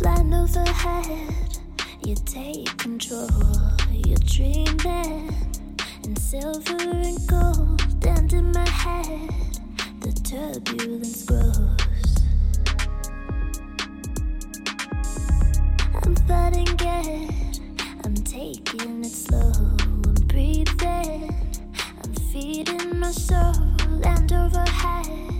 flying overhead. You take control. You're dreaming in silver and gold. And in my head, the turbulence grows. I'm fighting it. I'm taking it slow. I'm breathing. I'm feeding my soul. And overhead,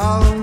all